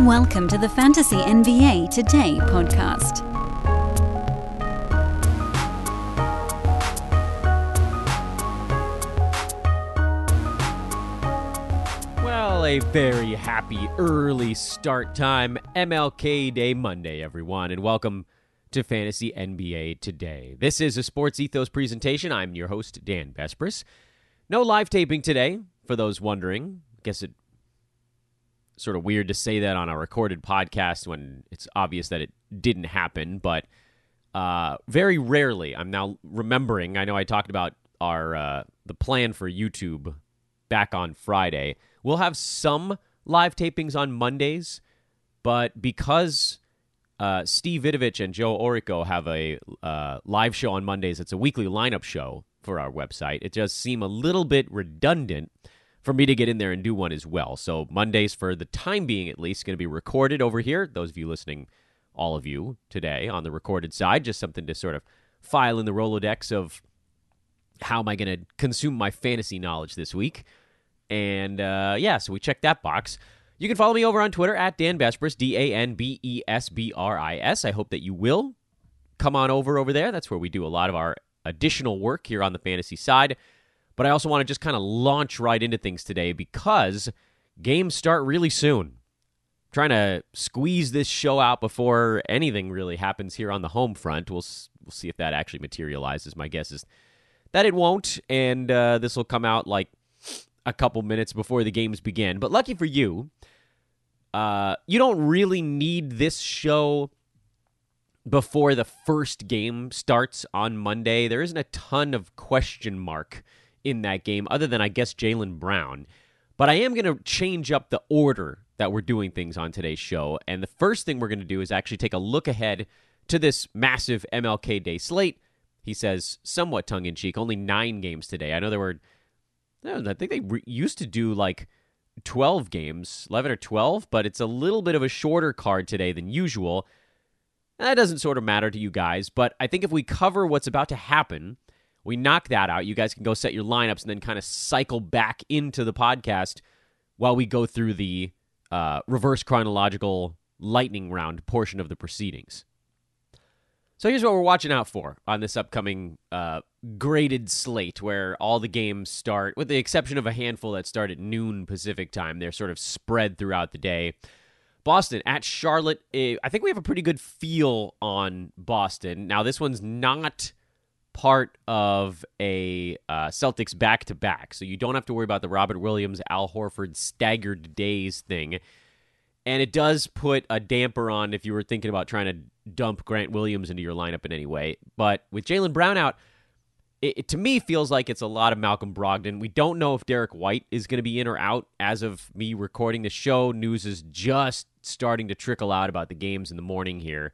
Welcome to the Fantasy NBA Today podcast. Well, a very happy early start time, MLK Day Monday, everyone, and welcome to Fantasy NBA Today. This is a Sports Ethos presentation. I'm your host, Dan Besbris. No live taping today, for those wondering. Guess it sort of weird to say that on a recorded podcast when it's obvious that it didn't happen, but uh, very rarely. I'm now remembering. I know I talked about our uh, the plan for YouTube back on Friday. We'll have some live tapings on Mondays, but because uh, Steve Vidovich and Joe Orico have a uh, live show on Mondays, it's a weekly lineup show for our website. It does seem a little bit redundant for me to get in there and do one as well. So Mondays, for the time being at least, going to be recorded over here. Those of you listening, all of you today on the recorded side, just something to sort of file in the Rolodex of how am I going to consume my fantasy knowledge this week. And uh, yeah, so we checked that box. You can follow me over on Twitter at Dan Besbris, D A N B E S B R I S. I hope that you will come on over over there. That's where we do a lot of our additional work here on the fantasy side. But I also want to just kind of launch right into things today because games start really soon. I'm trying to squeeze this show out before anything really happens here on the home front. We'll we'll see if that actually materializes. My guess is that it won't, and uh, this will come out like a couple minutes before the games begin. But lucky for you, uh, you don't really need this show before the first game starts on Monday. There isn't a ton of question mark in that game, other than I guess Jaylen Brown. But I am going to change up the order that we're doing things on today's show. And the first thing we're going to do is actually take a look ahead to this massive MLK Day slate. He says, somewhat tongue in cheek, only nine games today. I know there were, I think they re- used to do like 12 games, 11 or 12, but it's a little bit of a shorter card today than usual. That doesn't sort of matter to you guys, but I think if we cover what's about to happen, we knock that out. You guys can go set your lineups and then kind of cycle back into the podcast while we go through the uh, reverse chronological lightning round portion of the proceedings. So here's what we're watching out for on this upcoming uh, graded slate, where all the games start, with the exception of a handful that start at noon Pacific time. They're sort of spread throughout the day. Boston at Charlotte. Eh, I think we have a pretty good feel on Boston. Now, this one's not part of a uh, Celtics back to back. So you don't have to worry about the Robert Williams, Al Horford staggered days thing. And it does put a damper on if you were thinking about trying to dump Grant Williams into your lineup in any way. But with Jaylen Brown out, it, it, to me feels like it's a lot of Malcolm Brogdon. We don't know if Derrick White is going to be in or out as of me recording the show. News is just starting to trickle out about the games in the morning here.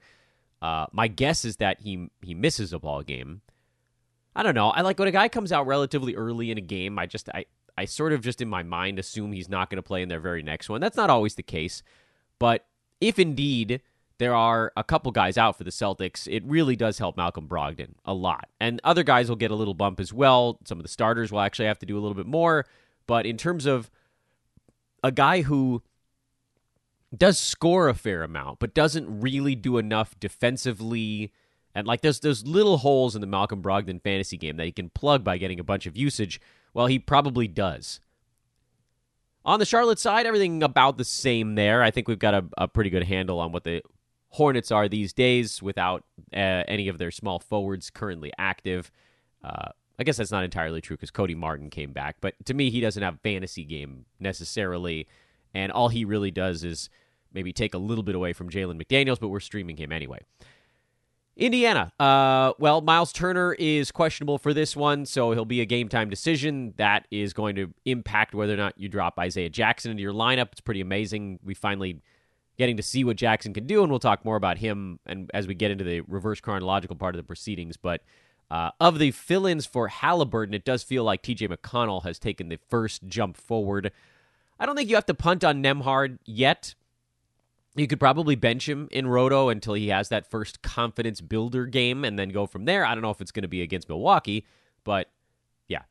Uh, my guess is that he he misses a ball game. I don't know. I like when a guy comes out relatively early in a game. I just I I sort of just in my mind assume he's not going to play in their very next one. That's not always the case, but if indeed there are a couple guys out for the Celtics, it really does help Malcolm Brogdon a lot. And other guys will get a little bump as well. Some of the starters will actually have to do a little bit more, but in terms of a guy who does score a fair amount but doesn't really do enough defensively and like there's those little holes in the Malcolm Brogdon fantasy game that he can plug by getting a bunch of usage. Well, he probably does. On the Charlotte side, everything about the same there. I think we've got a, a pretty good handle on what the Hornets are these days without uh, any of their small forwards currently active. Uh, I guess that's not entirely true because Cody Martin came back, but to me, he doesn't have fantasy game necessarily, and all he really does is maybe take a little bit away from Jalen McDaniels, but we're streaming him anyway. Indiana. Uh, well, Miles Turner is questionable for this one, so he'll be a game time decision. That is going to impact whether or not you drop Isaiah Jackson into your lineup. It's pretty amazing. We finally getting to see what Jackson can do, and we'll talk more about him and as we get into the reverse chronological part of the proceedings. But uh, of the fill-ins for Halliburton, it does feel like T.J. McConnell has taken the first jump forward. I don't think you have to punt on Nembhard yet. You could probably bench him in Roto until he has that first confidence builder game and then go from there. I don't know if it's going to be against Milwaukee, but yeah.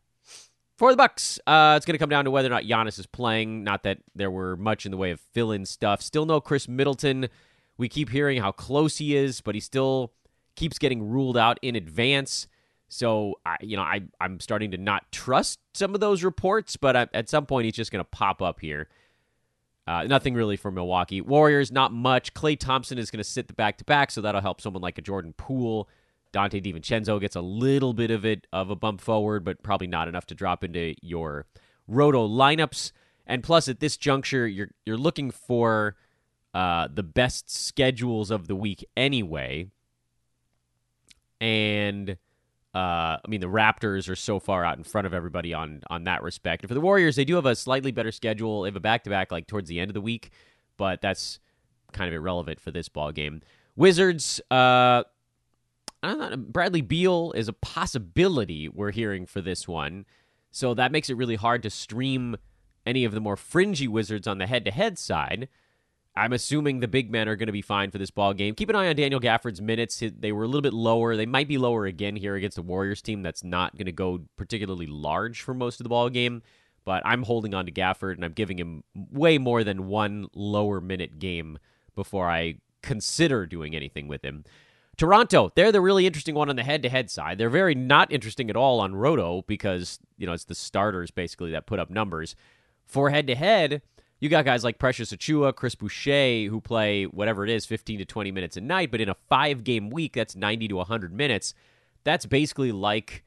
For the Bucks, uh, it's going to come down to whether or not Giannis is playing. Not that there were much in the way of fill-in stuff. Still no Khris Middleton. We keep hearing how close he is, but he still keeps getting ruled out in advance. So, I, you know, I, I'm starting to not trust some of those reports, but I, at some point he's just going to pop up here. Uh, nothing really for Milwaukee. Warriors, not much. Klay Thompson is going to sit the back to back, so that'll help someone like a Jordan Poole. Donte DiVincenzo gets a little bit of it of a bump forward, but probably not enough to drop into your roto lineups. And plus, at this juncture, you're you're looking for uh, the best schedules of the week anyway. And uh, I mean, the Raptors are so far out in front of everybody on on that respect. And for the Warriors, they do have a slightly better schedule. They have a back to back like towards the end of the week, but that's kind of irrelevant for this ball game. Wizards, uh, know, Bradley Beal is a possibility we're hearing for this one. So that makes it really hard to stream any of the more fringy Wizards on the head to head side. I'm assuming the big men are going to be fine for this ball game. Keep an eye on Daniel Gafford's minutes. They were a little bit lower. They might be lower again here against the Warriors team that's not going to go particularly large for most of the ball game. But I'm holding on to Gafford and I'm giving him way more than one lower minute game before I consider doing anything with him. Toronto, they're the really interesting one on the head-to-head side. They're very not interesting at all on Roto because you know it's the starters basically that put up numbers. For head-to-head, you got guys like Precious Achiuwa, Chris Boucher, who play whatever it is, 15 to 20 minutes a night. But in a five-game week, that's 90 to 100 minutes. That's basically like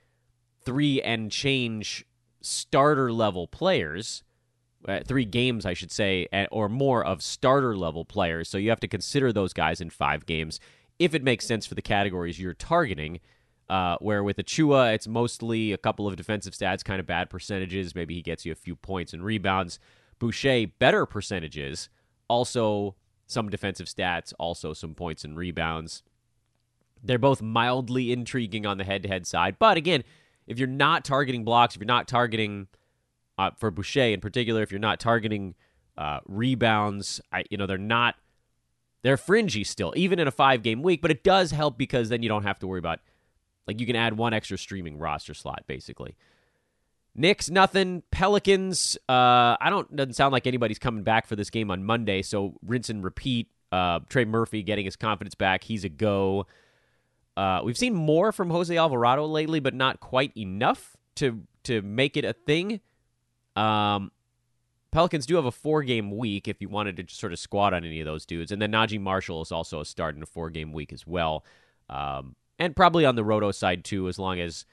three and change starter level players. Uh, three games, I should say, or more of starter level players. So you have to consider those guys in five games if it makes sense for the categories you're targeting. Uh, where with Achiuwa, it's mostly a couple of defensive stats, kind of bad percentages. Maybe he gets you a few points and rebounds. Boucher, better percentages, also some defensive stats, also some points and rebounds. They're both mildly intriguing on the head to head side. But again, if you're not targeting blocks, if you're not targeting, uh, for Boucher in particular, if you're not targeting uh, rebounds, I, you know, they're not they're fringy still, even in a five game week, but it does help because then you don't have to worry about, like, you can add one extra streaming roster slot, basically. Knicks, nothing. Pelicans, uh, I don't, doesn't sound like anybody's coming back for this game on Monday, so rinse and repeat. Uh, Trey Murphy getting his confidence back. He's a go. Uh, we've seen more from Jose Alvarado lately, but not quite enough to to make it a thing. Um, Pelicans do have a four game week if you wanted to sort of squat on any of those dudes. And then Naji Marshall is also a start in a four game week as well. Um, and probably on the Roto side too, as long as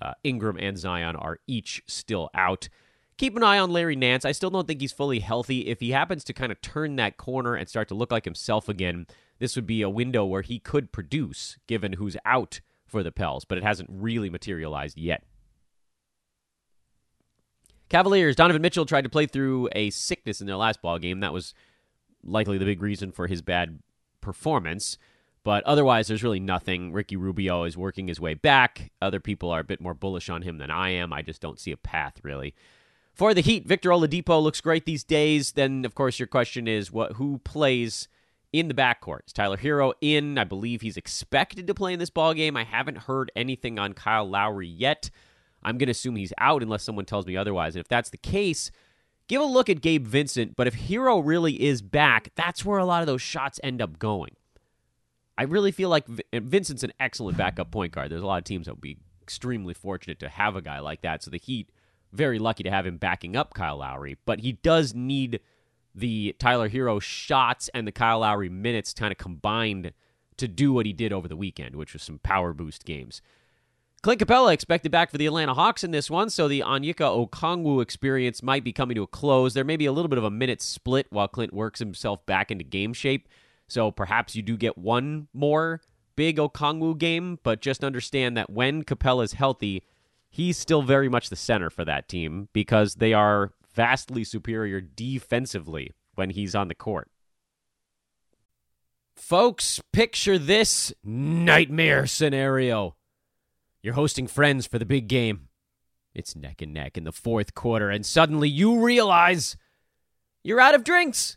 uh, Ingram and Zion are each still out. Keep an eye on Larry Nance. I still don't think he's fully healthy. If he happens to kind of turn that corner and start to look like himself again, this would be a window where he could produce, given who's out for the Pels, but it hasn't really materialized yet. Cavaliers, Donovan Mitchell tried to play through a sickness in their last ball game. That was likely the big reason for his bad performance. But otherwise, there's really nothing. Ricky Rubio is working his way back. Other people are a bit more bullish on him than I am. I just don't see a path, really. For the Heat, Victor Oladipo looks great these days. Then, of course, your question is what who plays in the backcourt? Is Tyler Herro in? I believe he's expected to play in this ball game. I haven't heard anything on Kyle Lowry yet. I'm going to assume he's out unless someone tells me otherwise. And if that's the case, give a look at Gabe Vincent. But if Herro really is back, that's where a lot of those shots end up going. I really feel like Vincent's an excellent backup point guard. There's a lot of teams that would be extremely fortunate to have a guy like that. So the Heat, very lucky to have him backing up Kyle Lowry. But he does need the Tyler Herro shots and the Kyle Lowry minutes kind of combined to do what he did over the weekend, which was some power boost games. Clint Capela expected back for the Atlanta Hawks in this one, so the Onyeka Okongwu experience might be coming to a close. There may be a little bit of a minute split while Clint works himself back into game shape, so perhaps you do get one more big Okongwu game, but just understand that when Capela's healthy, he's still very much the center for that team because they are vastly superior defensively when he's on the court. Folks, picture this nightmare scenario. You're hosting friends for the big game. It's neck and neck in the fourth quarter, and suddenly you realize you're out of drinks.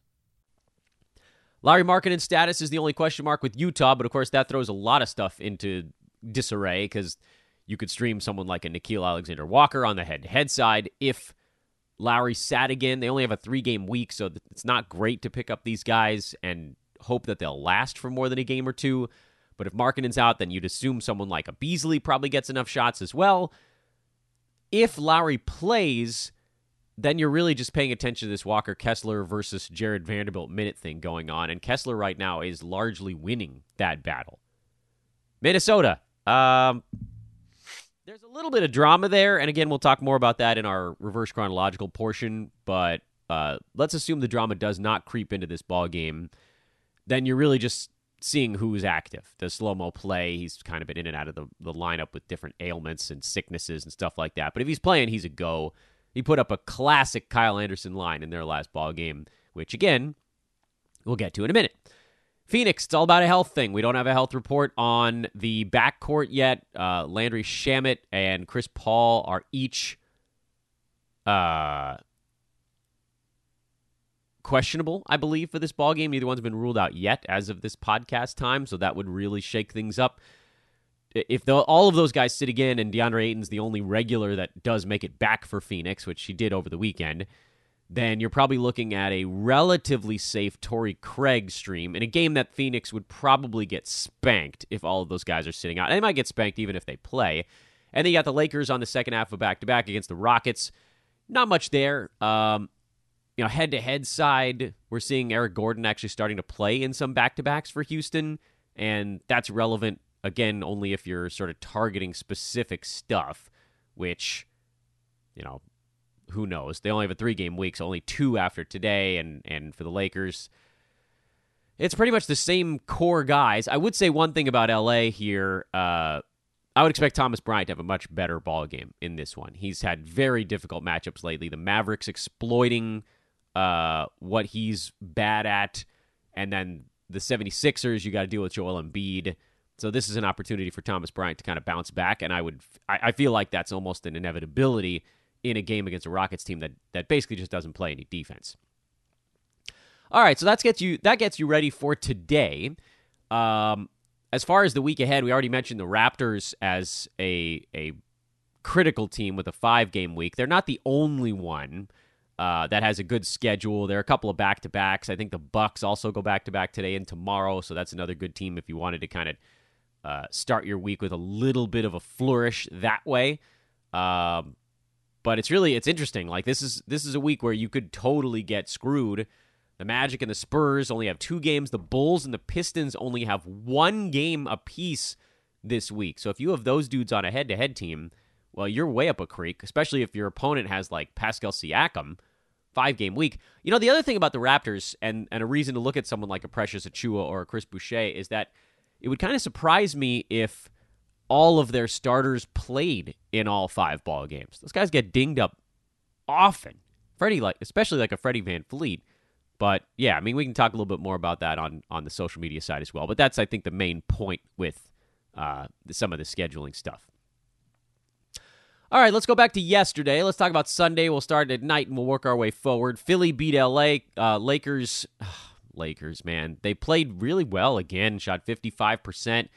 Lauri Markkanen's status is the only question mark with Utah, but of course that throws a lot of stuff into disarray because you could stream someone like a Nickeil Alexander Walker on the head to head side if Lauri sat again. They only have a three game week, so it's not great to pick up these guys and hope that they'll last for more than a game or two. But if Markkanen's out, then you'd assume someone like a Beasley probably gets enough shots as well. If Lauri plays, then you're really just paying attention to this Walker Kessler versus Jarred Vanderbilt minute thing going on. And Kessler right now is largely winning that battle. Minnesota. Um, there's a little bit of drama there. And again, we'll talk more about that in our reverse chronological portion. But uh, let's assume the drama does not creep into this ball game. Then you're really just seeing who's active. Does slow mo play? He's kind of been in and out of the, the lineup with different ailments and sicknesses and stuff like that. But if he's playing, he's a go. He put up a classic Kyle Anderson line in their last ball game, which again, we'll get to in a minute. Phoenix, it's all about a health thing. We don't have a health report on the backcourt yet. Uh, Landry Shamet and Chris Paul are each uh, questionable, I believe, for this ball game. Neither one's been ruled out yet as of this podcast time, so that would really shake things up if the, all of those guys sit again and DeAndre Ayton's the only regular that does make it back for Phoenix, which he did over the weekend, then you're probably looking at a relatively safe Torrey Craig stream in a game that Phoenix would probably get spanked if all of those guys are sitting out. They might get spanked even if they play. And then you got the Lakers on the second half of back to back against the Rockets. Not much there. Um, you know, head to head side, we're seeing Eric Gordon actually starting to play in some back to backs for Houston, and that's relevant Again, only if you're sort of targeting specific stuff, which, you know, who knows? They only have a three game week, so only two after today. And, and for the Lakers, it's pretty much the same core guys. I would say one thing about LA here. Uh, I would expect Thomas Bryant to have a much better ball game in this one. He's had very difficult matchups lately. The Mavericks exploiting uh, what he's bad at, and then the 76ers, you got to deal with Joel Embiid. So this is an opportunity for Thomas Bryant to kind of bounce back, and I would I, I feel like that's almost an inevitability in a game against a Rockets team that that basically just doesn't play any defense. All right, so that gets you that gets you ready for today. Um, as far as the week ahead, we already mentioned the Raptors as a a critical team with a five game week. They're not the only one uh, that has a good schedule. There are a couple of back to backs. I think the Bucks also go back to back today and tomorrow, so that's another good team if you wanted to kind of uh, start your week with a little bit of a flourish that way. Um, but it's really it's interesting. Like this is this is a week where you could totally get screwed. The Magic and the Spurs only have two games. The Bulls and the Pistons only have one game apiece this week. So if you have those dudes on a head-to-head team, well, you're way up a creek. Especially if your opponent has like Pascal Siakam, five-game week. You know the other thing about the Raptors and and a reason to look at someone like a Precious Achiuwa or a Chris Boucher is that it would kind of surprise me if all of their starters played in all five ball games. Those guys get dinged up often. Freddie, like especially like a Freddie VanVleet. But yeah, I mean, we can talk a little bit more about that on on the social media side as well. But that's I think the main point with uh, some of the scheduling stuff. All right, let's go back to yesterday. Let's talk about Sunday. We'll start at night and we'll work our way forward. Philly beat LA. Uh, Lakers. Lakers, man. They played really well again, shot 55%.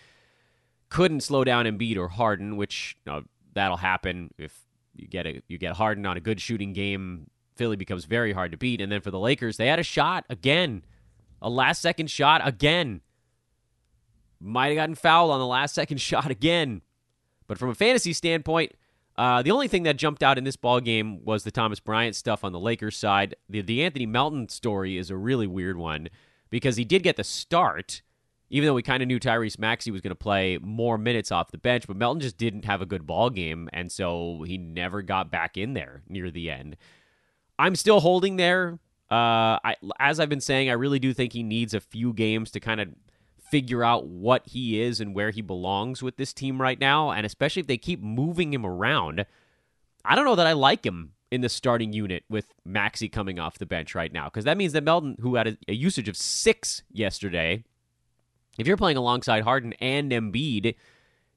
Couldn't slow down Embiid or Harden, which you know, that'll happen if you get a you get Harden on a good shooting game. Philly becomes very hard to beat. And then for the Lakers, they had a shot again, a last second shot again. Might have gotten fouled on the last second shot again. But from a fantasy standpoint, Uh, the only thing that jumped out in this ball game was the Thomas Bryant stuff on the Lakers side. The the Anthony Melton story is a really weird one because he did get the start, even though we kind of knew Tyrese Maxey was going to play more minutes off the bench, but Melton just didn't have a good ball game, and so he never got back in there near the end. I'm still holding there. Uh, I, as I've been saying, I really do think he needs a few games to kind of figure out what he is and where he belongs with this team right now. And especially if they keep moving him around, I don't know that I like him in the starting unit with Maxey coming off the bench right now. Because that means that Melton, who had a, a, usage of six yesterday, if you're playing alongside Harden and Embiid,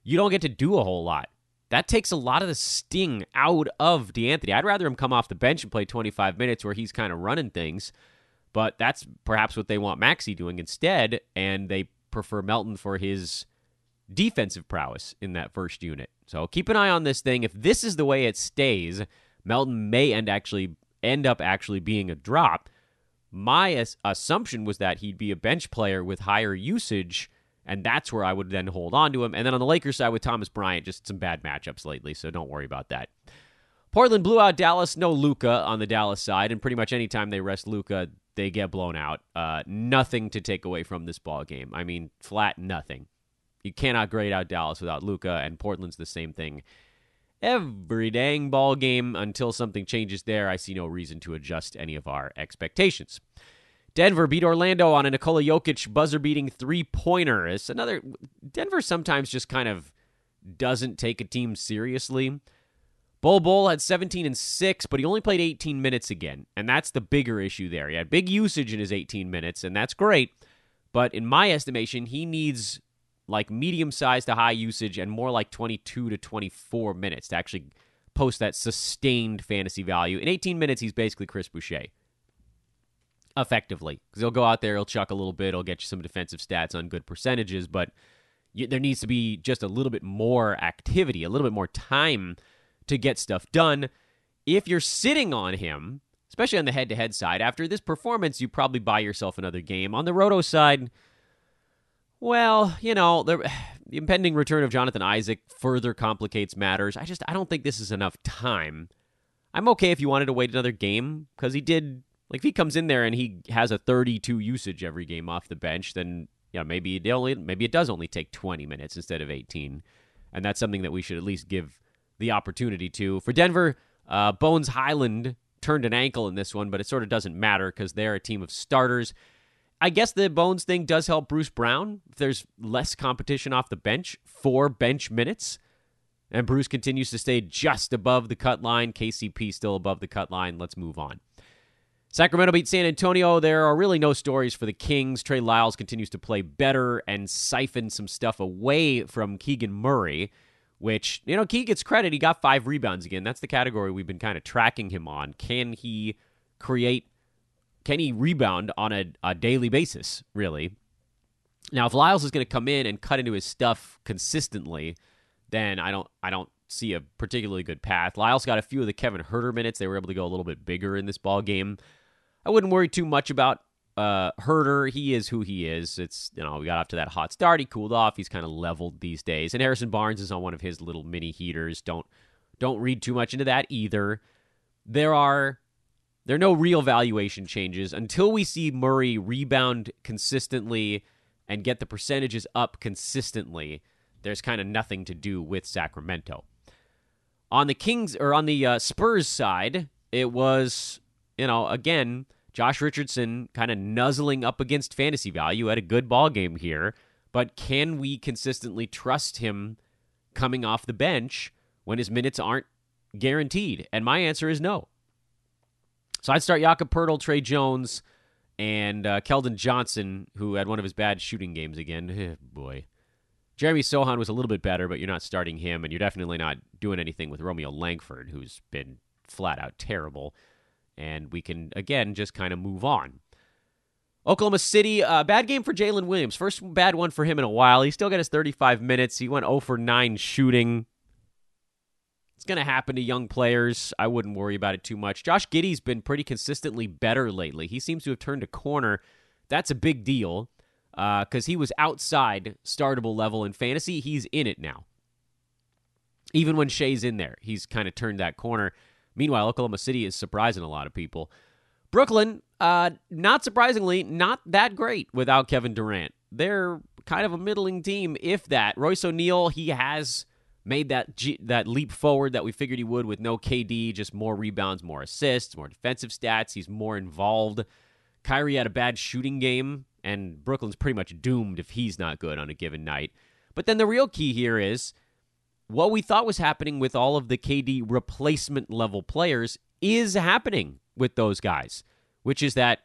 you don't get to do a whole lot. That takes a lot of the sting out of De'Anthony. I'd rather him come off the bench and play 25 minutes where he's kind of running things. But that's perhaps what they want Maxey doing instead, and they prefer Melton for his defensive prowess in that first unit. So keep an eye on this thing. If this is the way it stays, Melton may end actually end up actually being a drop. My as- assumption was that he'd be a bench player with higher usage, and that's where I would then hold on to him. And then on the Lakers side with Thomas Bryant, just some bad matchups lately, so don't worry about that. Portland blew out Dallas. No Luka on the Dallas side, and pretty much anytime they rest Luka, they get blown out. Uh, nothing to take away from this ball game. I mean, flat nothing. You cannot grade out Dallas without Luka, and Portland's the same thing. Every dang ball game until something changes there, I see no reason to adjust any of our expectations. Denver beat Orlando on a Nikola Jokic buzzer beating three pointer. It's another Denver sometimes just kind of doesn't take a team seriously. Bol Bol had 17 and 6, but he only played 18 minutes again. And that's the bigger issue there. He had big usage in his 18 minutes, and that's great. But in my estimation, he needs like medium sized to high usage and more like 22 to 24 minutes to actually post that sustained fantasy value. In 18 minutes, he's basically Chris Boucher. Effectively. Because he'll go out there, he'll chuck a little bit, he'll get you some defensive stats on good percentages, but there needs to be just a little bit more activity, a little bit more time to get stuff done. If you're sitting on him, especially on the head to head side, after this performance, you probably buy yourself another game. On the roto side, well, you know, the, the impending return of Jonathan Isaac further complicates matters. I just I don't think this is enough time. I'm okay if you wanted to wait another game because he did like if he comes in there and he has a 32 usage every game off the bench, then you know maybe it only maybe it does only take 20 minutes instead of 18, and that's something that we should at least give the opportunity to. For Denver, uh, Bones Hyland turned an ankle in this one, but it sort of doesn't matter because they're a team of starters. I guess the Bones thing does help Bruce Brown. If there's less competition off the bench for bench minutes, and Bruce continues to stay just above the cut line. KCP still above the cut line. Let's move on. Sacramento beat San Antonio. There are really no stories for the Kings. Trey Lyles continues to play better and siphon some stuff away from Keegan Murray which, you know, Key gets credit. He got five rebounds again. That's the category we've been kind of tracking him on. Can he create, can he rebound on a, a daily basis, really? Now, if Lyles is going to come in and cut into his stuff consistently, then I don't, I don't see a particularly good path. Lyles got a few of the Kevin Huerter minutes. They were able to go a little bit bigger in this ball game. I wouldn't worry too much about uh, Huerter, he is who he is. It's you know we got off to that hot start. He cooled off. He's kind of leveled these days. And Harrison Barnes is on one of his little mini heaters. Don't don't read too much into that either. There are there are no real valuation changes until we see Murray rebound consistently and get the percentages up consistently. There's kind of nothing to do with Sacramento. On the Kings or on the uh, Spurs side, it was you know again Josh Richardson kind of nuzzling up against fantasy value at a good ball game here, but can we consistently trust him coming off the bench when his minutes aren't guaranteed? And my answer is no. So I'd start Jakob Poeltl, Tre Jones, and uh, Keldon Johnson, who had one of his bad shooting games again. Eh, boy. Jeremy Sochan was a little bit better, but you're not starting him, and you're definitely not doing anything with Romeo Langford, who's been flat out terrible and we can again just kind of move on. Oklahoma City, uh, bad game for Jalen Williams. First bad one for him in a while. He still got his 35 minutes. He went 0 for 9 shooting. It's going to happen to young players. I wouldn't worry about it too much. Josh Giddey's been pretty consistently better lately. He seems to have turned a corner. That's a big deal because uh, he was outside startable level in fantasy. He's in it now. Even when Shai's in there, he's kind of turned that corner. Meanwhile, Oklahoma City is surprising a lot of people. Brooklyn, uh, not surprisingly, not that great without Kevin Durant. They're kind of a middling team, if that. Royce O'Neale, he has made that G- that leap forward that we figured he would with no KD, just more rebounds, more assists, more defensive stats. He's more involved. Kyrie had a bad shooting game, and Brooklyn's pretty much doomed if he's not good on a given night. But then the real key here is what we thought was happening with all of the KD replacement level players is happening with those guys, which is that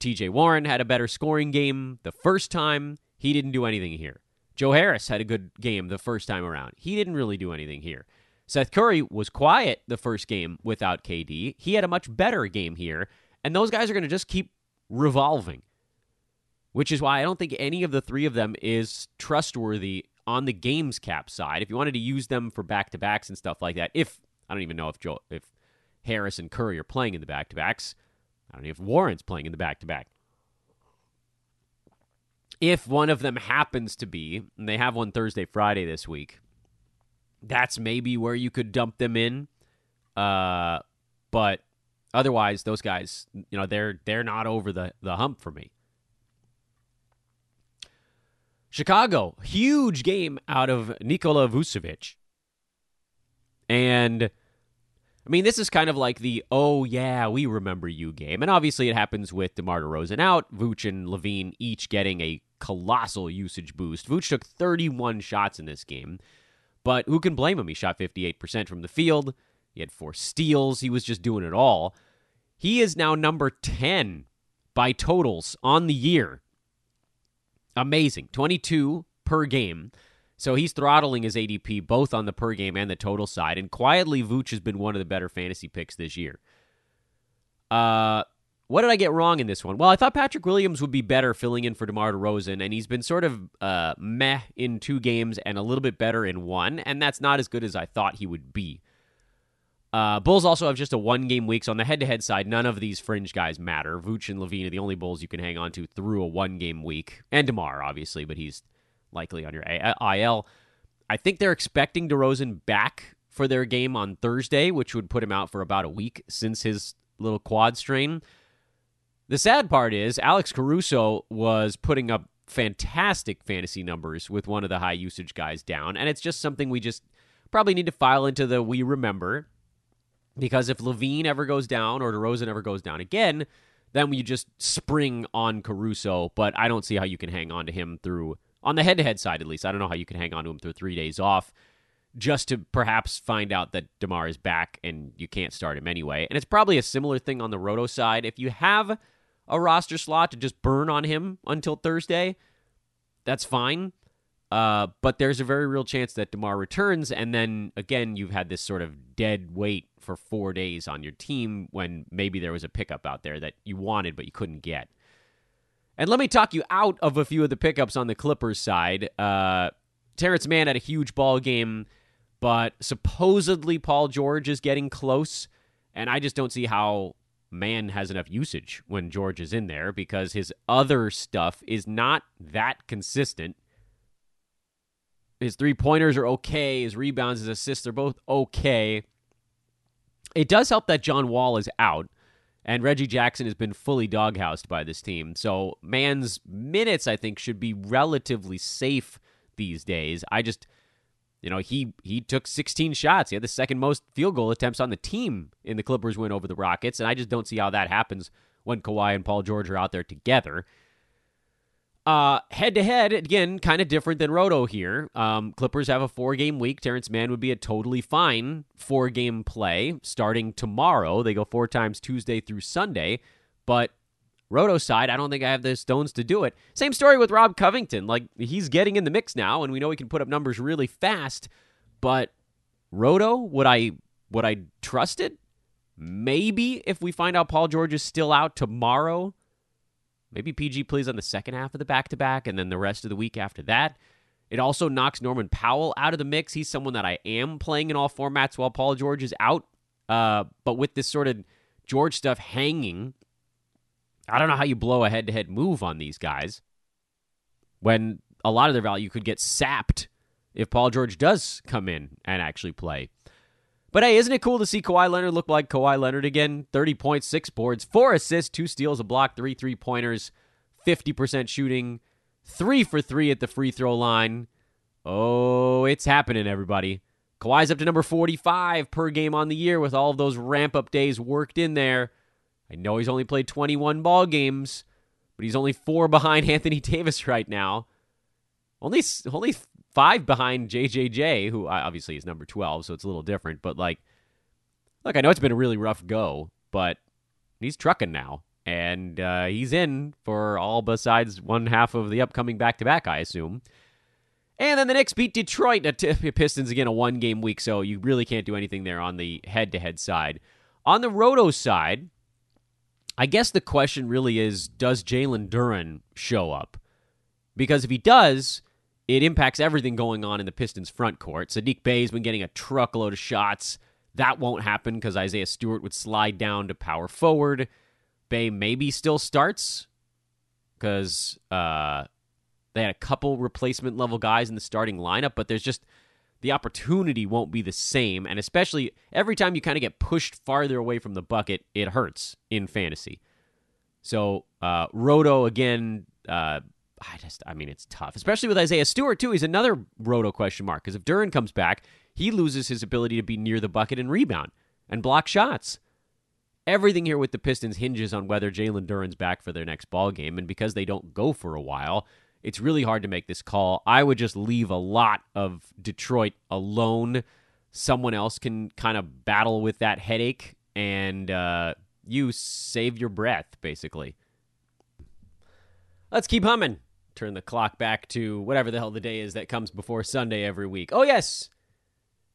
TJ Warren had a better scoring game the first time. He didn't do anything here. Joe Harris had a good game the first time around. He didn't really do anything here. Seth Curry was quiet the first game without KD. He had a much better game here. And those guys are going to just keep revolving, which is why I don't think any of the three of them is trustworthy on the games cap side. If you wanted to use them for back to backs and stuff like that, if I don't even know if Joe, if Harris and Curry are playing in the back to backs, I don't know if Warren's playing in the back to back if one of them happens to be, and they have one Thursday, Friday this week, that's maybe where you could dump them in. Uh, but otherwise, those guys, you know, they're they're not over the the hump for me. Chicago, huge game out of Nikola Vucevic. And I mean, this is kind of like the oh yeah, we remember you game. And obviously it happens with DeMar DeRozan out, Vooch and LaVine each getting a colossal usage boost. Vooch took 31 shots in this game, but who can blame him? He shot 58% from the field. He had four steals. He was just doing it all. He is now number 10 by totals on the year. Amazing. 22 per game. So he's throttling his ADP both on the per game and the total side. And quietly, Vooch has been one of the better fantasy picks this year. Uh, what did I get wrong in this one? Well, I thought Patrick Williams would be better filling in for DeMar DeRozan, and he's been sort of uh, meh in two games and a little bit better in one, and that's not as good as I thought he would be. Uh, Bulls also have just a one game week, so on the head to head side, none of these fringe guys matter. Vooch and LaVine are the only Bulls you can hang on to through a one game week, and DeMar, obviously, but he's likely on your IL. I think they're expecting DeRozan back for their game on Thursday, which would put him out for about a week since his little quad strain. The sad part is Alex Caruso was putting up fantastic fantasy numbers with one of the high usage guys down, and it's just something we just probably need to file into the we remember because if LaVine ever goes down or DeRozan ever goes down again, then you just spring on Caruso. But I don't see how you can hang on to him through on the head-to-head side at least. I don't know how you can hang on to him through three days off just to perhaps find out that DeMar is back and you can't start him anyway. And it's probably a similar thing on the Roto side. If you have a roster slot to just burn on him until Thursday, that's fine. Uh, but there's a very real chance that DeMar returns, and then again, you've had this sort of dead weight for four days on your team when maybe there was a pickup out there that you wanted but you couldn't get. And let me talk you out of a few of the pickups on the Clippers side. Uh, Terance Mann had a huge ball game, but supposedly Paul George is getting close, and I just don't see how Mann has enough usage when George is in there because his other stuff is not that consistent. His three pointers are okay. His rebounds, his assists, they're both okay. It does help that John Wall is out, and Reggie Jackson has been fully doghoused by this team. So Mann's minutes, I think, should be relatively safe these days. I just you know, he he took 16 shots. He had the second most field goal attempts on the team in the Clippers win over the Rockets, and I just don't see how that happens when Kawhi and Paul George are out there together. Head to head, again, kind of different than Roto here. Um, Clippers have a four game week. Terance Mann would be a totally fine four game play starting tomorrow. They go four times Tuesday through Sunday, but Roto side, I don't think I have the stones to do it. Same story with Rob Covington. Like he's getting in the mix now, and we know he can put up numbers really fast. But Roto, would I would I trust it? Maybe if we find out Paul George is still out tomorrow. Maybe PG plays on the second half of the back to back, and then the rest of the week after that. It also knocks Norman Powell out of the mix. He's someone that I am playing in all formats while Paul George is out. Uh, but with this sort of George stuff hanging, I don't know how you blow a head to head move on these guys when a lot of their value could get sapped if Paul George does come in and actually play. But hey, isn't it cool to see Kawhi Leonard look like Kawhi Leonard again? 30 points, six boards, four assists, two steals, a block, three three pointers, 50% shooting, three for three at the free throw line. Oh, it's happening, everybody. Kawhi's up to number 45 per game on the year with all of those ramp up days worked in there. I know he's only played 21 ball games, but he's only four behind Anthony Davis right now. Only only five behind JJJ, who obviously is number 12, so it's a little different. But like, look, I know it's been a really rough go, but he's trucking now, and uh, he's in for all besides one half of the upcoming back to back, I assume. And then the Knicks beat Detroit. The Pistons again a one game week, so you really can't do anything there on the head to head side. On the Roto side, I guess the question really is does Jalen Duren show up? Because if he does, it impacts everything going on in the Pistons front court. Sadiq Bey's been getting a truckload of shots. That won't happen because Isaiah Stewart would slide down to power forward. Bey maybe still starts because uh, they had a couple replacement level guys in the starting lineup, but there's just the opportunity won't be the same. And especially every time you kind of get pushed farther away from the bucket, it hurts in fantasy. So, uh, Roto, again, uh, I just, I mean, it's tough, especially with Isaiah Stewart, too. He's another Roto question mark because if Duren comes back, he loses his ability to be near the bucket and rebound and block shots. Everything here with the Pistons hinges on whether Jalen Duren's back for their next ball game, and because they don't go for a while, it's really hard to make this call. I would just leave a lot of Detroit alone. Someone else can kind of battle with that headache, and uh, you save your breath, basically. Let's keep humming. Turn the clock back to whatever the hell the day is that comes before Sunday every week. Oh, yes,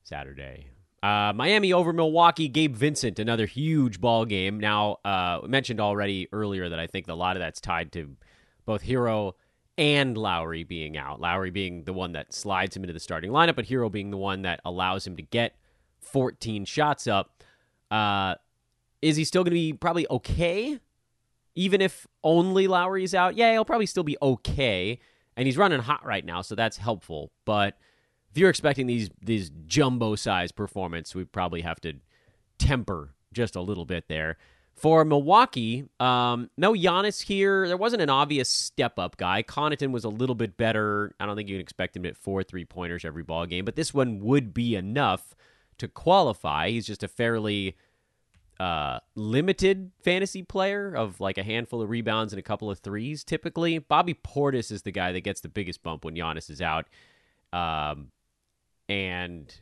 Saturday. Uh, Miami over Milwaukee. Gabe Vincent, another huge ball game. Now, uh, mentioned already earlier that I think a lot of that's tied to both Herro and Lowry being out. Lowry being the one that slides him into the starting lineup, but Herro being the one that allows him to get 14 shots up. Uh, is he still going to be probably okay? Even if only Lowry's out? Yeah, he'll probably still be okay. And he's running hot right now, so that's helpful. But if you're expecting these these jumbo size performance, we probably have to temper just a little bit there. For Milwaukee, um, no Giannis here. There wasn't an obvious step up guy. Connaughton was a little bit better. I don't think you can expect him hit four three pointers every ball game, but this one would be enough to qualify. He's just a fairly uh, limited fantasy player of like a handful of rebounds and a couple of threes typically. Bobby Portis is the guy that gets the biggest bump when Giannis is out. Um, and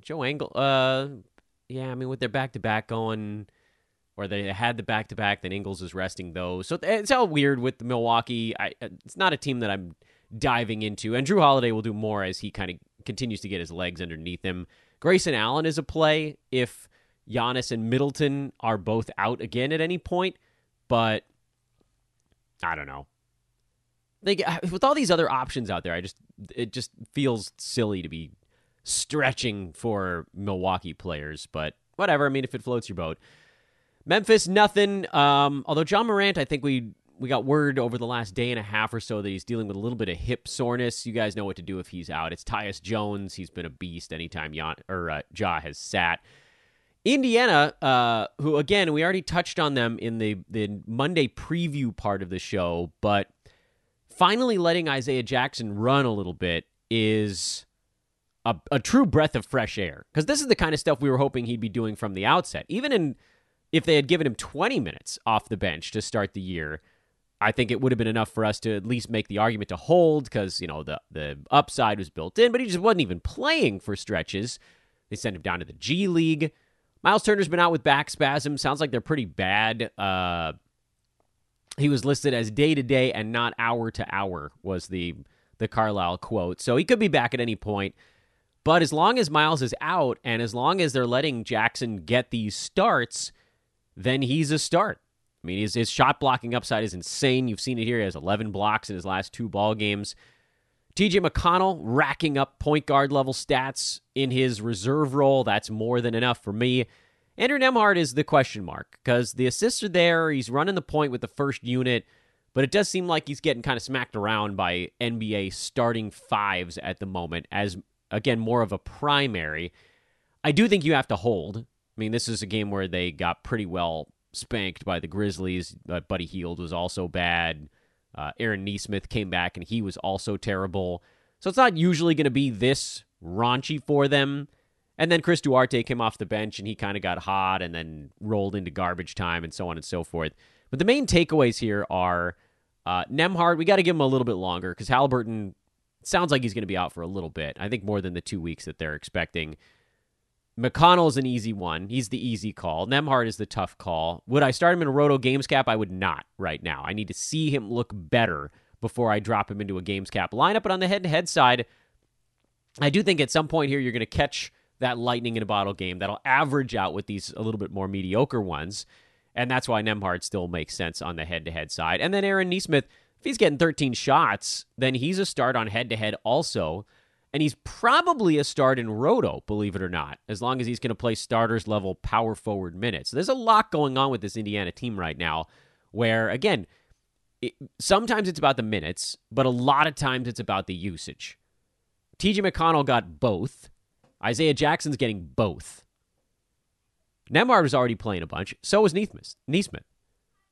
Joe Ingles, uh, yeah, I mean, with their back to back going or they had the back to back. Then Ingles is resting those, so it's all weird with the Milwaukee. I, it's not a team that I'm diving into, and Jrue Holiday will do more as he kind of continues to get his legs underneath him. Grayson Allen is a play if Giannis and Middleton are both out again at any point, but I don't know. Like with all these other options out there, I just it just feels silly to be stretching for Milwaukee players, but whatever. I mean, if it floats your boat. Memphis, nothing. Um, although Ja Morant, I think we we got word over the last day and a half or so that he's dealing with a little bit of hip soreness. You guys know what to do if he's out. It's Tyus Jones. He's been a beast anytime Jan, or uh, Ja has sat. Indiana, uh, who again we already touched on them in the the Monday preview part of the show, but finally letting Isaiah Jackson run a little bit is a, a true breath of fresh air because this is the kind of stuff we were hoping he'd be doing from the outset. Even in if they had given him 20 minutes off the bench to start the year, I think it would have been enough for us to at least make the argument to hold because, you know, the, the upside was built in, but he just wasn't even playing for stretches. They sent him down to the G League. Miles Turner's been out with back spasms. Sounds like they're pretty bad. Uh, he was listed as day to day and not hour to hour, was the, the Carlisle quote. So he could be back at any point. But as long as Miles is out and as long as they're letting Jackson get these starts, then he's a start. I mean, his, his shot blocking upside is insane. You've seen it here. He has 11 blocks in his last two ball games. TJ McConnell racking up point guard level stats in his reserve role. That's more than enough for me. Andrew Nembhard is the question mark because the assists are there. He's running the point with the first unit, but it does seem like he's getting kind of smacked around by NBA starting fives at the moment as, again, more of a primary. I do think you have to hold. I mean, this is a game where they got pretty well spanked by the Grizzlies. Uh, Buddy Hield was also bad. Uh, Aaron Nesmith came back and he was also terrible. So it's not usually going to be this raunchy for them. And then Chris Duarte came off the bench and he kind of got hot and then rolled into garbage time and so on and so forth. But the main takeaways here are uh, Nembhard, we got to give him a little bit longer because Halliburton sounds like he's going to be out for a little bit. I think more than the two weeks that they're expecting. McConnell is an easy one. He's the easy call. Nembhard is the tough call. Would I start him in a Roto Games Cap? I would not right now. I need to see him look better before I drop him into a Games Cap lineup. But on the head to head side, I do think at some point here you're going to catch that lightning in a bottle game that'll average out with these a little bit more mediocre ones. And that's why Nembhard still makes sense on the head to head side. And then Aaron Nesmith, if he's getting 13 shots, then he's a start on head to head also. And he's probably a start in Roto, believe it or not, as long as he's going to play starters level power forward minutes. There's a lot going on with this Indiana team right now where, again, it, sometimes it's about the minutes, but a lot of times it's about the usage. TJ McConnell got both. Isaiah Jackson's getting both. Nembhard was already playing a bunch. So was Nesmith. Nesmith.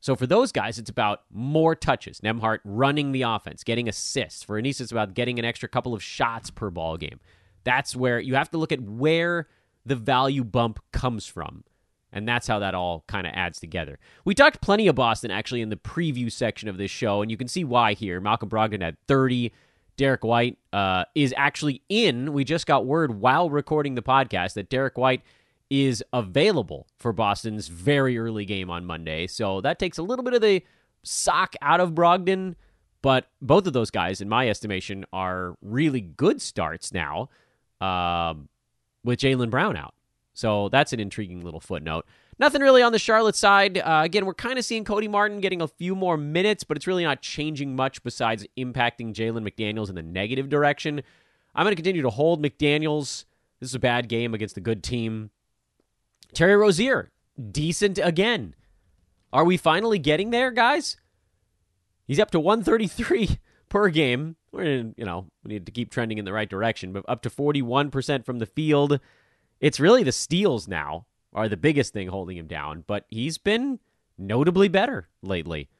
So for those guys, it's about more touches. Nembhard running the offense, getting assists. For Anis, it's about getting an extra couple of shots per ball game. That's where you have to look at where the value bump comes from. And that's how that all kind of adds together. We talked plenty of Boston actually in the preview section of this show, and you can see why here. Malcolm Brogdon had 30. Derrick White uh, is actually in. We just got word while recording the podcast that Derrick White is available for Boston's very early game on Monday. So that takes a little bit of the sock out of Brogdon, but both of those guys, in my estimation, are really good starts now uh, with Jaylen Brown out. So that's an intriguing little footnote. Nothing really on the Charlotte side. Uh, again, we're kind of seeing Cody Martin getting a few more minutes, but it's really not changing much besides impacting Jalen McDaniels in the negative direction. I'm going to continue to hold McDaniels. This is a bad game against a good team. Terry Rozier, decent again. Are we finally getting there, guys? He's up to 133 per game. We're in, you know, we need to keep trending in the right direction, but up to 41% from the field. It's really the steals now are the biggest thing holding him down, but he's been notably better lately.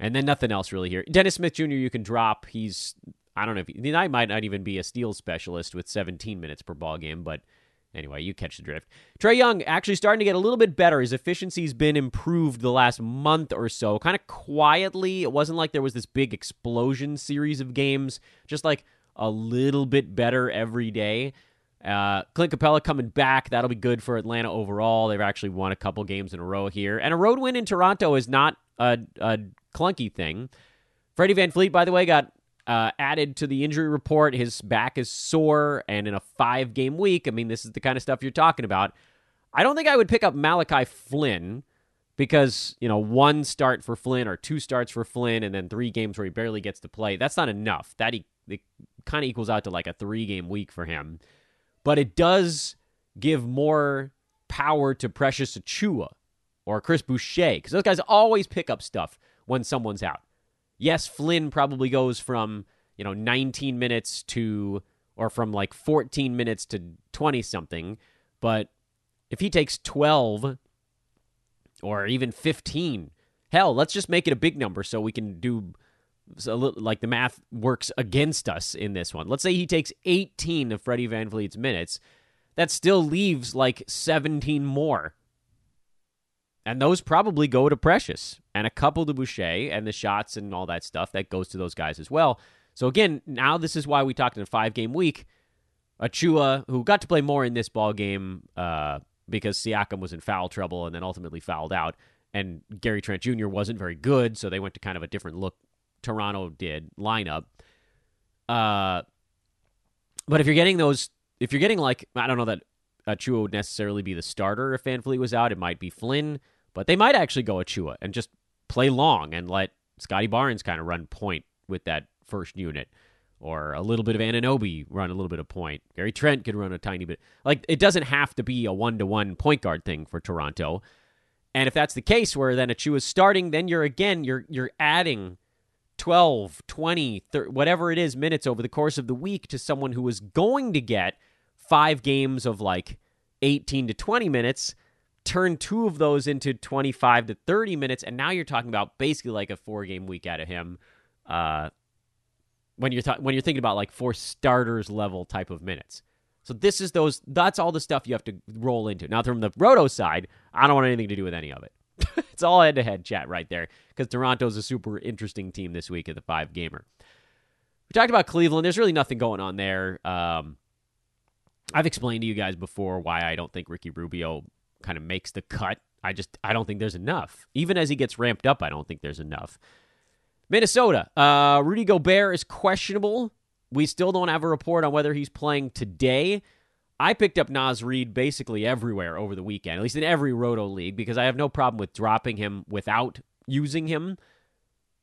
And then nothing else really here. Dennis Smith Jr. you can drop. He's I don't know if he, I might not even be a steal specialist with 17 minutes per ball game, but Anyway, you catch the drift. Trae Young actually starting to get a little bit better. His efficiency's been improved the last month or so, kind of quietly. It wasn't like there was this big explosion series of games, just like a little bit better every day. Uh, Clint Capela coming back. That'll be good for Atlanta overall. They've actually won a couple games in a row here. And a road win in Toronto is not a, a clunky thing. Freddie VanVleet, by the way, got uh, added to the injury report. His back is sore, and in a five game week, I mean, this is the kind of stuff you're talking about. I don't think I would pick up Malachi Flynn because, you know, one start for Flynn or two starts for Flynn and then three games where he barely gets to play. That's not enough. That he, kind of equals out to like a three game week for him. But it does give more power to Precious Achiuwa or Chris Boucher because those guys always pick up stuff when someone's out yes, Flynn probably goes from, you know, 19 minutes to, or from like 14 minutes to 20 something. But if he takes 12 or even 15, hell, let's just make it a big number so we can do so like the math works against us in this one. Let's say he takes 18 of Freddie VanVleet's minutes. That still leaves like 17 more and those probably go to Precious and a couple to Boucher and the shots and all that stuff that goes to those guys as well. So again, now this is why we talked in a five game week. Achiuwa, who got to play more in this ball game uh, because Siakam was in foul trouble and then ultimately fouled out, and Gary Trent Jr. wasn't very good, so they went to kind of a different look. Toronto did lineup. Uh, but if you're getting those, if you're getting like I don't know that Achiuwa would necessarily be the starter if VanVleet was out. It might be Flynn. But they might actually go Achiuwa and just play long and let Scottie Barnes kind of run point with that first unit. Or a little bit of Anunoby run a little bit of point. Gary Trent could run a tiny bit. Like, it doesn't have to be a one to one point guard thing for Toronto. And if that's the case where then Achiuwa is starting, then you're again you're you're adding 12, 20, 30, whatever it is minutes over the course of the week to someone who is going to get 5 games of like 18 to 20 minutes, turn two of those into 25 to 30 minutes and now you're talking about basically like a 4 game week out of him. Uh when you're th- when you're thinking about like four starters level type of minutes. So this is those that's all the stuff you have to roll into. Now from the Roto side, I don't want anything to do with any of it. it's all head to head chat right there because Toronto's a super interesting team this week at the five gamer. We talked about Cleveland. There's really nothing going on there. Um, I've explained to you guys before why I don't think Ricky Rubio kind of makes the cut. I just I don't think there's enough. Even as he gets ramped up, I don't think there's enough. Minnesota. Uh, Rudy Gobert is questionable. We still don't have a report on whether he's playing today. I picked up Naz Reid basically everywhere over the weekend, at least in every Roto league, because I have no problem with dropping him without using him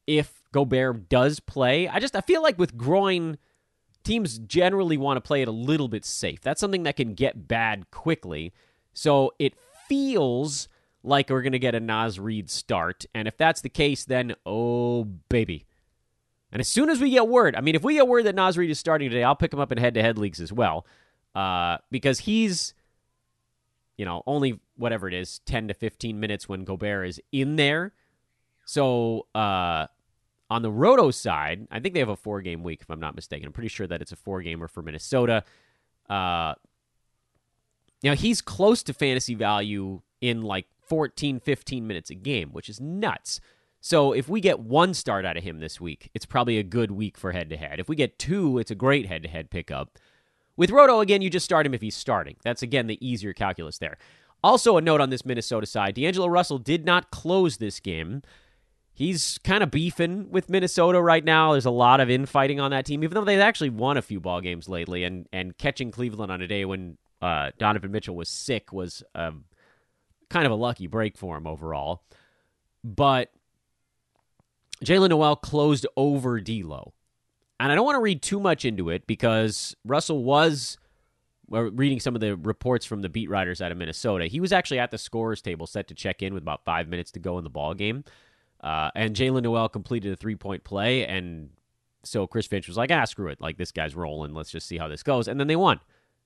if Gobert does play. I just I feel like with groin, teams generally want to play it a little bit safe. That's something that can get bad quickly. So it feels like we're going to get a Naz Reid start. And if that's the case, then oh, baby. And as soon as we get word, I mean, if we get word that Naz Reid is starting today, I'll pick him up in head to head leagues as well. Uh, because he's, you know, only whatever it is, 10 to 15 minutes when Gobert is in there. So uh, on the Roto side, I think they have a four game week, if I'm not mistaken. I'm pretty sure that it's a four gamer for Minnesota. Uh, now, he's close to fantasy value in like 14, 15 minutes a game, which is nuts. So if we get one start out of him this week, it's probably a good week for head to head. If we get two, it's a great head to head pickup. With Roto, again, you just start him if he's starting. That's, again, the easier calculus there. Also, a note on this Minnesota side D'Angelo Russell did not close this game. He's kind of beefing with Minnesota right now. There's a lot of infighting on that team, even though they've actually won a few ball games lately. And, and catching Cleveland on a day when uh, Donovan Mitchell was sick was um, kind of a lucky break for him overall. But Jaylen Nowell closed over D'Lo, and I don't want to read too much into it because Russell was reading some of the reports from the beat writers out of Minnesota. He was actually at the scorers table, set to check in with about five minutes to go in the ball game, uh, and Jaylen Nowell completed a three point play, and so Chris Finch was like, "Ah, screw it! Like this guy's rolling. Let's just see how this goes." And then they won.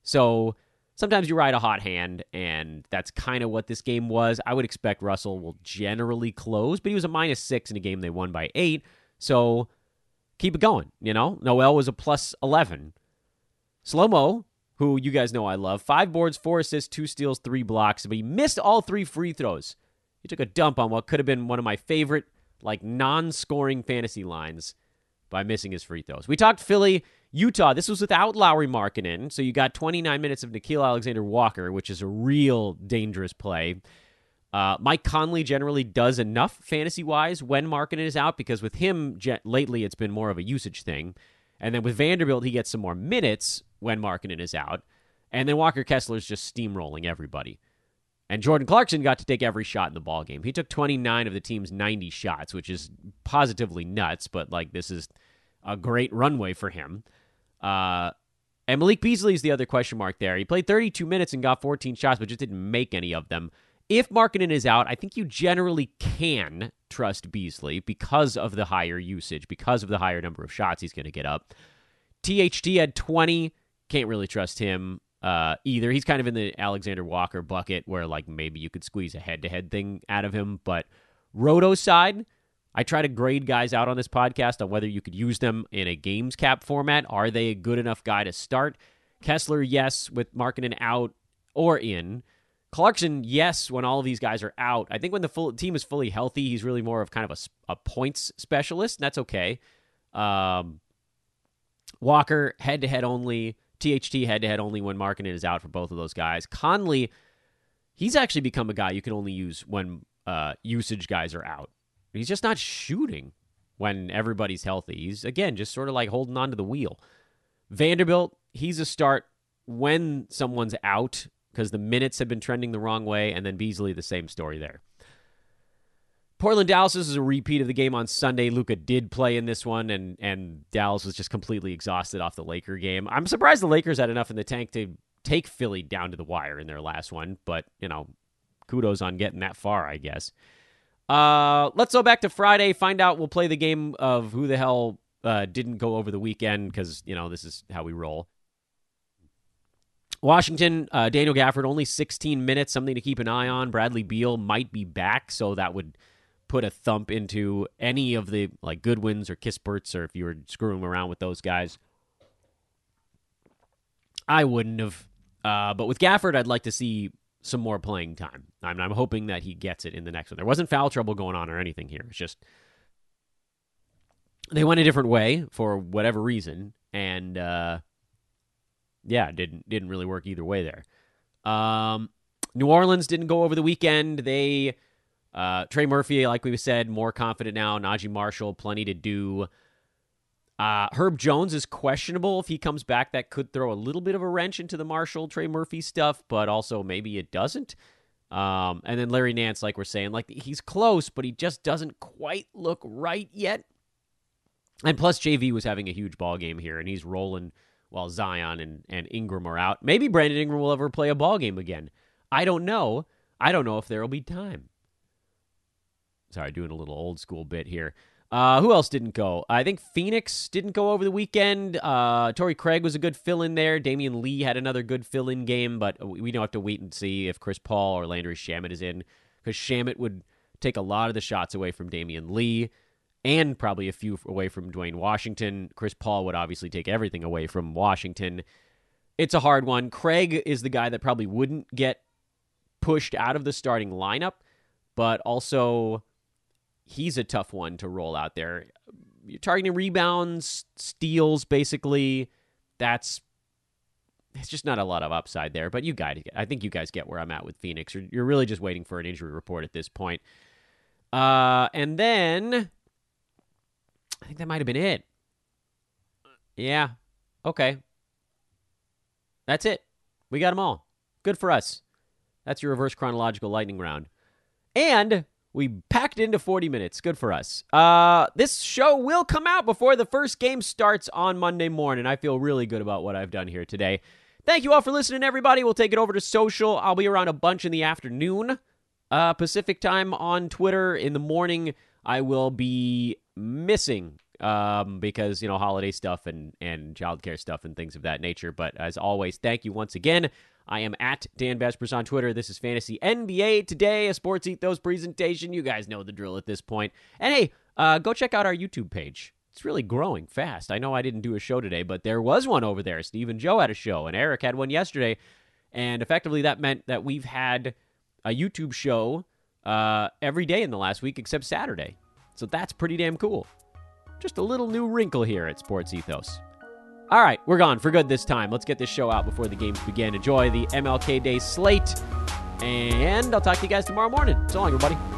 So sometimes you ride a hot hand, and that's kind of what this game was. I would expect Russell will generally close, but he was a minus six in a game they won by eight. So keep it going. You know, Nowell was a plus 11. Slow mo, who you guys know I love, five boards, four assists, two steals, three blocks, but he missed all three free throws. He took a dump on what could have been one of my favorite, like, non scoring fantasy lines by missing his free throws. We talked Philly Utah, this was without Lauri Markkanen, so you got 29 minutes of Nickeil Alexander Walker, which is a real dangerous play. Uh, Mike Conley generally does enough fantasy wise when Markkanen is out because with him lately it's been more of a usage thing. And then with Vanderbilt, he gets some more minutes when Markkanen is out. And then Walker Kessler's just steamrolling everybody. And Jordan Clarkson got to take every shot in the ball game. He took 29 of the team's 90 shots, which is positively nuts, but like this is a great runway for him. Uh, and Malik Beasley is the other question mark there. He played 32 minutes and got 14 shots, but just didn't make any of them. If Markkanen is out, I think you generally can trust Beasley because of the higher usage, because of the higher number of shots he's going to get up. THT had 20. Can't really trust him uh, either. He's kind of in the Alexander Walker bucket where, like, maybe you could squeeze a head to head thing out of him. But Roto side, I try to grade guys out on this podcast on whether you could use them in a games cap format. Are they a good enough guy to start? Kessler, yes, with Markkanen out or in. Clarkson, yes, when all of these guys are out. I think when the full team is fully healthy, he's really more of kind of a, a points specialist, and that's okay. Um, Walker, head to head only. THT, head to head only when Markkanen is out for both of those guys. Conley, he's actually become a guy you can only use when uh, usage guys are out. He's just not shooting when everybody's healthy. He's, again, just sort of like holding on to the wheel. Vanderbilt, he's a start when someone's out because the minutes have been trending the wrong way. And then Beasley, the same story there. Portland Dallas this is a repeat of the game on Sunday. Luka did play in this one, and and Dallas was just completely exhausted off the Laker game. I'm surprised the Lakers had enough in the tank to take Philly down to the wire in their last one, but you know, kudos on getting that far, I guess. Uh, let's go back to Friday. Find out. We'll play the game of who the hell uh, didn't go over the weekend because you know this is how we roll. Washington, uh, Daniel Gafford, only 16 minutes, something to keep an eye on. Bradley Beal might be back, so that would put a thump into any of the like Goodwins or Kisperts, or if you were screwing around with those guys. I wouldn't have. Uh, but with Gafford, I'd like to see some more playing time. I'm, I'm hoping that he gets it in the next one. There wasn't foul trouble going on or anything here. It's just they went a different way for whatever reason, and uh, yeah, didn't didn't really work either way there. Um, New Orleans didn't go over the weekend. They uh, Trey Murphy, like we said, more confident now. Naji Marshall, plenty to do. Uh, Herb Jones is questionable. If he comes back, that could throw a little bit of a wrench into the Marshall Trey Murphy stuff, but also maybe it doesn't. Um, and then Larry Nance, like we're saying, like he's close, but he just doesn't quite look right yet. And plus, JV was having a huge ball game here, and he's rolling while Zion and, and Ingram are out. Maybe Brandon Ingram will ever play a ball game again. I don't know. I don't know if there will be time. Sorry, doing a little old school bit here. Uh, who else didn't go? I think Phoenix didn't go over the weekend. Uh, Torrey Craig was a good fill in there. Damion Lee had another good fill in game, but we don't have to wait and see if Chris Paul or Landry Shamet is in because Shamet would take a lot of the shots away from Damion Lee and probably a few away from Duane Washington. Chris Paul would obviously take everything away from Washington. It's a hard one. Craig is the guy that probably wouldn't get pushed out of the starting lineup, but also he's a tough one to roll out there. You're targeting rebounds, steals, basically. That's it's just not a lot of upside there. But you guys, I think you guys get where I'm at with Phoenix. You're, you're really just waiting for an injury report at this point. Uh, and then I think that might have been it. Yeah. Okay. That's it. We got them all. Good for us. That's your reverse chronological lightning round. And we packed into 40 minutes. Good for us. Uh, this show will come out before the first game starts on Monday morning. I feel really good about what I've done here today. Thank you all for listening, everybody. We'll take it over to social. I'll be around a bunch in the afternoon, uh, Pacific time on Twitter. In the morning, I will be missing um, because you know holiday stuff and and childcare stuff and things of that nature. But as always, thank you once again. I am at Dan Besbris on Twitter. This is Fantasy NBA Today, a Sports Ethos presentation. You guys know the drill at this point. And hey, uh, go check out our YouTube page. It's really growing fast. I know I didn't do a show today, but there was one over there. Steve and Joe had a show, and Eric had one yesterday. And effectively, that meant that we've had a YouTube show uh, every day in the last week except Saturday. So that's pretty damn cool. Just a little new wrinkle here at Sports Ethos. All right, we're gone for good this time. Let's get this show out before the games begin. Enjoy the MLK Day slate, and I'll talk to you guys tomorrow morning. So long, everybody.